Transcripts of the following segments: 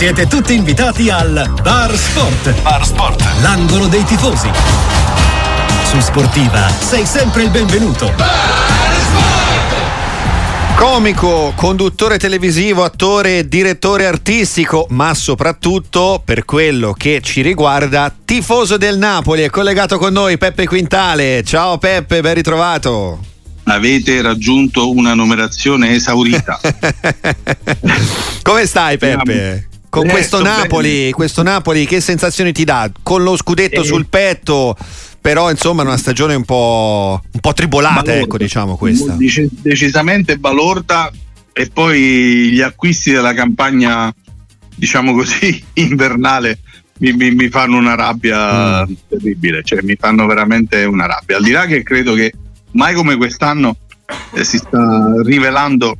Siete tutti invitati al Bar Sport. Bar Sport. L'angolo dei tifosi. Su Sportiva sei sempre il benvenuto. Comico, conduttore televisivo, attore, direttore artistico, ma soprattutto per quello che ci riguarda, tifoso del Napoli. È collegato con noi Peppe Quintale. Ciao Peppe, ben ritrovato. Avete raggiunto una numerazione esaurita. Come stai Peppe? Con questo sto Napoli, questo Napoli che sensazioni ti dà? Con lo scudetto Eh. sul petto, però insomma una stagione un po', un po' tribolata, Balorda. ecco diciamo questa. Dec- decisamente balorda e poi gli acquisti della campagna, diciamo così, invernale mi, mi- mi fanno una rabbia Mm. terribile, cioè mi fanno veramente una rabbia. Al di là che credo che mai come quest'anno eh, si sta rivelando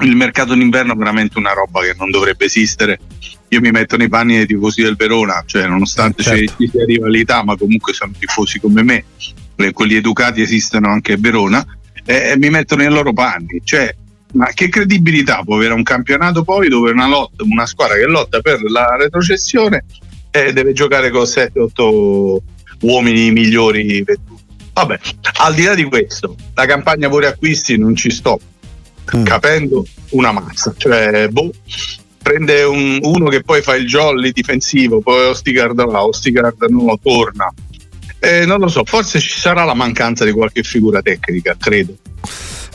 il mercato d'inverno veramente una roba che non dovrebbe esistere. Io mi metto nei panni dei tifosi del Verona, cioè nonostante Eh, certo. ci sia rivalità, ma comunque sono tifosi come me, e quelli educati esistono anche a Verona, e mi metto nei loro panni. Cioè, ma che credibilità può avere un campionato poi dove una, lotta, una squadra che lotta per la retrocessione e deve giocare con 7-8 uomini migliori venduti? Vabbè, al di là di questo, la campagna pure acquisti non ci sto Mm. capendo una mazza, cioè boh, prende un- uno che poi fa il jolly difensivo, poi Ostigard va, Ostigard no, torna. Eh, non lo so, forse ci sarà la mancanza di qualche figura tecnica, credo.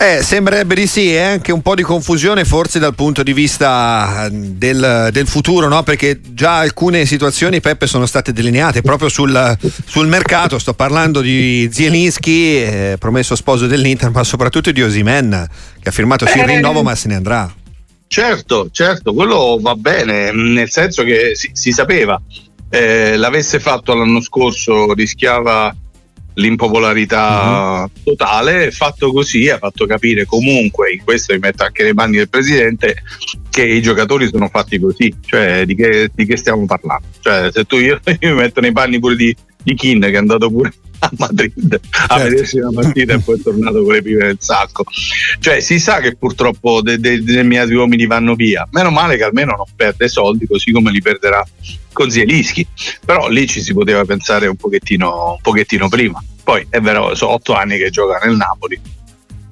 Eh, sembrerebbe di sì, è anche un po' di confusione forse dal punto di vista eh, del, del futuro, no? perché già alcune situazioni Peppe sono state delineate proprio sul, sul mercato, sto parlando di Zielinski, eh, promesso sposo dell'Inter, ma soprattutto di Osimen, che ha firmato sì il Eh. rinnovo ma se ne andrà. Certo, certo, quello va bene, nel senso che si, si sapeva, eh, l'avesse fatto l'anno scorso rischiava l'impopolarità totale, fatto così ha fatto capire comunque, in questo mi metto anche nei panni del presidente, che i giocatori sono fatti così, cioè di che, di che stiamo parlando? Cioè se tu io, io mi metto nei panni pure di, di Kin che è andato pure a Madrid a Certo. vedersi una partita e poi è tornato con le pive nel sacco. Cioè si sa che purtroppo dei de, determinati uomini vanno via, meno male che almeno non perde soldi così come li perderà con Zielinski, però lì ci si poteva pensare un pochettino, un pochettino prima. Poi è vero, sono otto anni che gioca nel Napoli,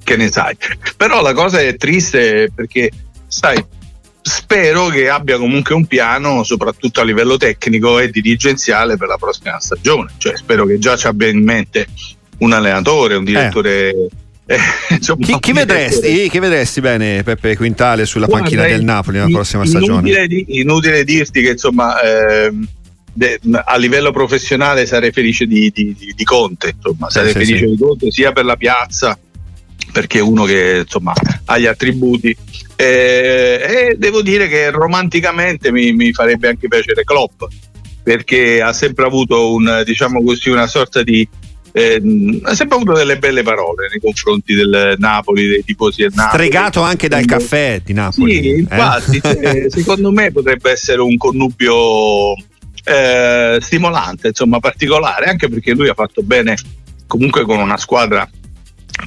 che ne sai. Però la cosa è triste perché, sai, spero che abbia comunque un piano, soprattutto a livello tecnico e dirigenziale per la prossima stagione. Cioè, spero che già ci abbia in mente un allenatore, un direttore. eh, insomma, Chi, chi vedresti, chi vedresti bene Peppe Quintale sulla panchina Guarda, del Napoli nella prossima stagione? Inutile, inutile dirti che insomma ehm, de- a livello professionale sarei felice di, di- di- di Conte, insomma, sarei sì, felice sì. di Conte sia per la piazza perché è uno che insomma ha gli attributi eh, e devo dire che romanticamente mi, mi farebbe anche piacere Klopp perché ha sempre avuto un, diciamo così, una sorta di ehm, ha sempre avuto delle belle parole nei confronti del Napoli, dei tifosi del Napoli. Stregato anche dal caffè di Napoli. Sì, eh? infatti, cioè, secondo me potrebbe essere un connubio eh, stimolante, insomma, particolare, anche perché lui ha fatto bene comunque con una squadra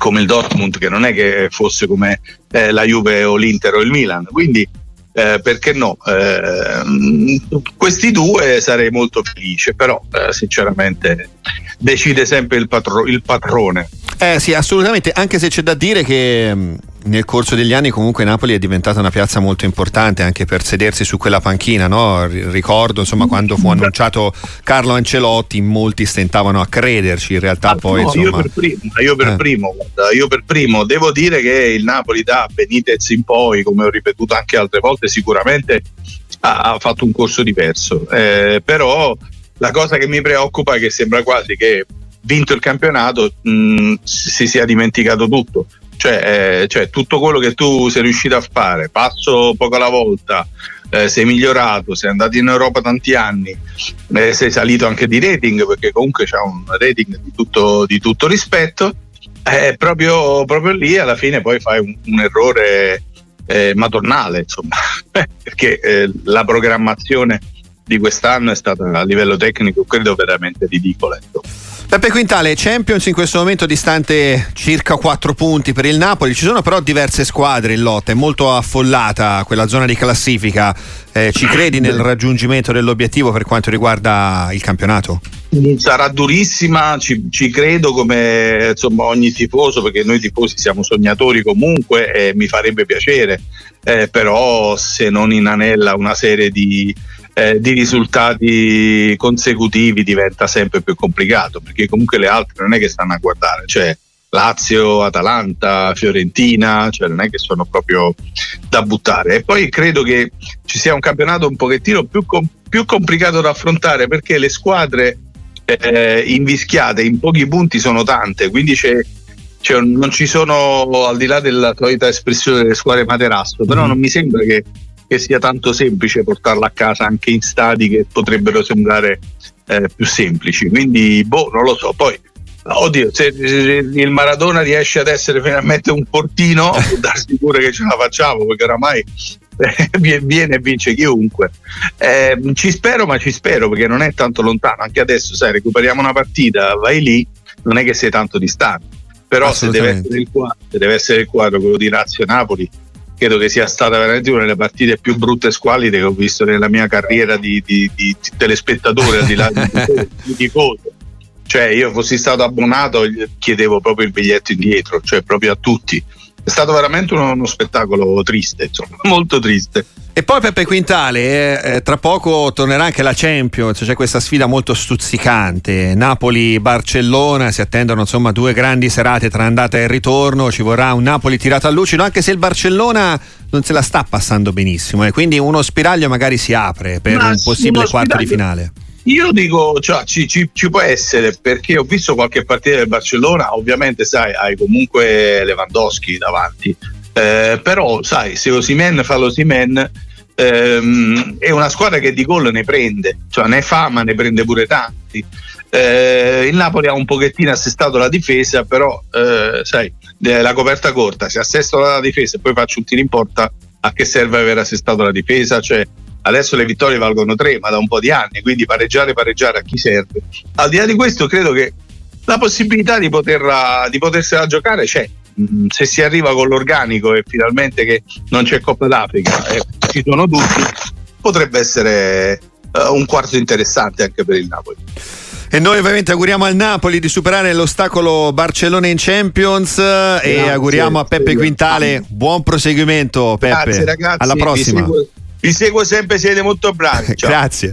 come il Dortmund, che non è che fosse come eh, la Juve o l'Inter o il Milan, quindi eh, perché no? Eh, questi due sarei molto felice, però eh, sinceramente decide sempre il, patro- il patrone. Eh sì, assolutamente, anche se c'è da dire che mh, nel corso degli anni comunque Napoli è diventata una piazza molto importante anche per sedersi su quella panchina, no? Ricordo insomma quando fu annunciato Carlo Ancelotti, molti stentavano a crederci, in realtà Ah, poi no, io insomma... per primo, io per Eh. primo, io per primo devo dire che il Napoli da Benitez in poi, come ho ripetuto anche altre volte, sicuramente ha, ha fatto un corso diverso. Eh, però la cosa che mi preoccupa è che sembra quasi che vinto il campionato mh, si sia dimenticato tutto. Cioè, eh, cioè, tutto quello che tu sei riuscito a fare, passo poco alla volta, eh, sei migliorato, sei andato in Europa tanti anni, eh, sei salito anche di rating perché comunque c'è un rating di tutto, di tutto rispetto. Eh, proprio, proprio lì alla fine poi fai un, un errore eh, madornale, insomma, perché eh, la programmazione di quest'anno è stata a livello tecnico credo veramente ridicola. ecco. Peppe Quintale, Champions in questo momento distante circa 4 punti per il Napoli, ci sono però diverse squadre in lotta, è molto affollata quella zona di classifica, eh, ci credi nel raggiungimento dell'obiettivo per quanto riguarda il campionato? Sarà durissima, ci, ci credo come insomma, ogni tifoso, perché noi tifosi siamo sognatori comunque e mi farebbe piacere, eh, però se non inanella una serie di eh, di risultati consecutivi diventa sempre più complicato perché comunque le altre non è che stanno a guardare, cioè Lazio, Atalanta, Fiorentina, cioè non è che sono proprio da buttare. E poi credo che ci sia un campionato un pochettino più, com- più complicato da affrontare perché le squadre eh, invischiate in pochi punti sono tante, quindi c'è, un, non ci sono al di là della solita espressione delle squadre materasso, però mm. non mi sembra che che sia tanto semplice portarla a casa anche in stadi che potrebbero sembrare eh, più semplici. Quindi, boh, non lo so. Poi, oddio, se, il Maradona riesce ad essere finalmente un portino, può darsi pure che ce la facciamo, perché oramai eh, viene e vince chiunque. Eh, ci spero, ma ci spero perché non è tanto lontano. Anche adesso, sai, recuperiamo una partita, vai lì, non è che sei tanto distante. Però se deve, essere il quadro, deve essere il quadro quello di Lazio Napoli, credo che sia stata veramente una delle partite più brutte e squallide che ho visto nella mia carriera di, di, di telespettatore, al di là di, di tifoso. Cioè, io fossi stato abbonato, chiedevo proprio il biglietto indietro, cioè proprio a tutti. È stato veramente uno, uno spettacolo triste, insomma, molto triste. E poi Peppe Quintale, eh, eh, tra poco tornerà anche la Champions, c'è questa sfida molto stuzzicante. Napoli-Barcellona, si attendono insomma due grandi serate tra andata e ritorno, ci vorrà un Napoli tirato a lucido, anche se il Barcellona non se la sta passando benissimo, e eh, quindi uno spiraglio magari si apre per Ma un possibile quarto di finale. Io dico, cioè, ci, ci, ci, può essere perché ho visto qualche partita del Barcellona, ovviamente sai, hai comunque Lewandowski davanti, eh, però sai se Osimen fa l'Osimen ehm, è una squadra che di gol ne prende cioè ne fa ma ne prende pure tanti. Eh, il Napoli ha un pochettino assestato la difesa però eh, sai la coperta corta se assesto la difesa e poi faccio un tiro in porta a che serve aver assestato la difesa? Cioè adesso le vittorie valgono tre ma da un po' di anni quindi pareggiare pareggiare a chi serve al di là di questo credo che la possibilità di, poterla, di potersela giocare c'è Mm, se si arriva con l'organico e finalmente che non c'è Coppa d'Africa e ci sono tutti, potrebbe essere uh, un quarto interessante anche per il Napoli. E noi ovviamente auguriamo al Napoli di superare l'ostacolo Barcellona in Champions Grazie, e auguriamo a Peppe Quintale buon proseguimento Peppe. Grazie ragazzi. Alla prossima. Vi seguo, sempre, siete molto bravi. Ciao. Grazie.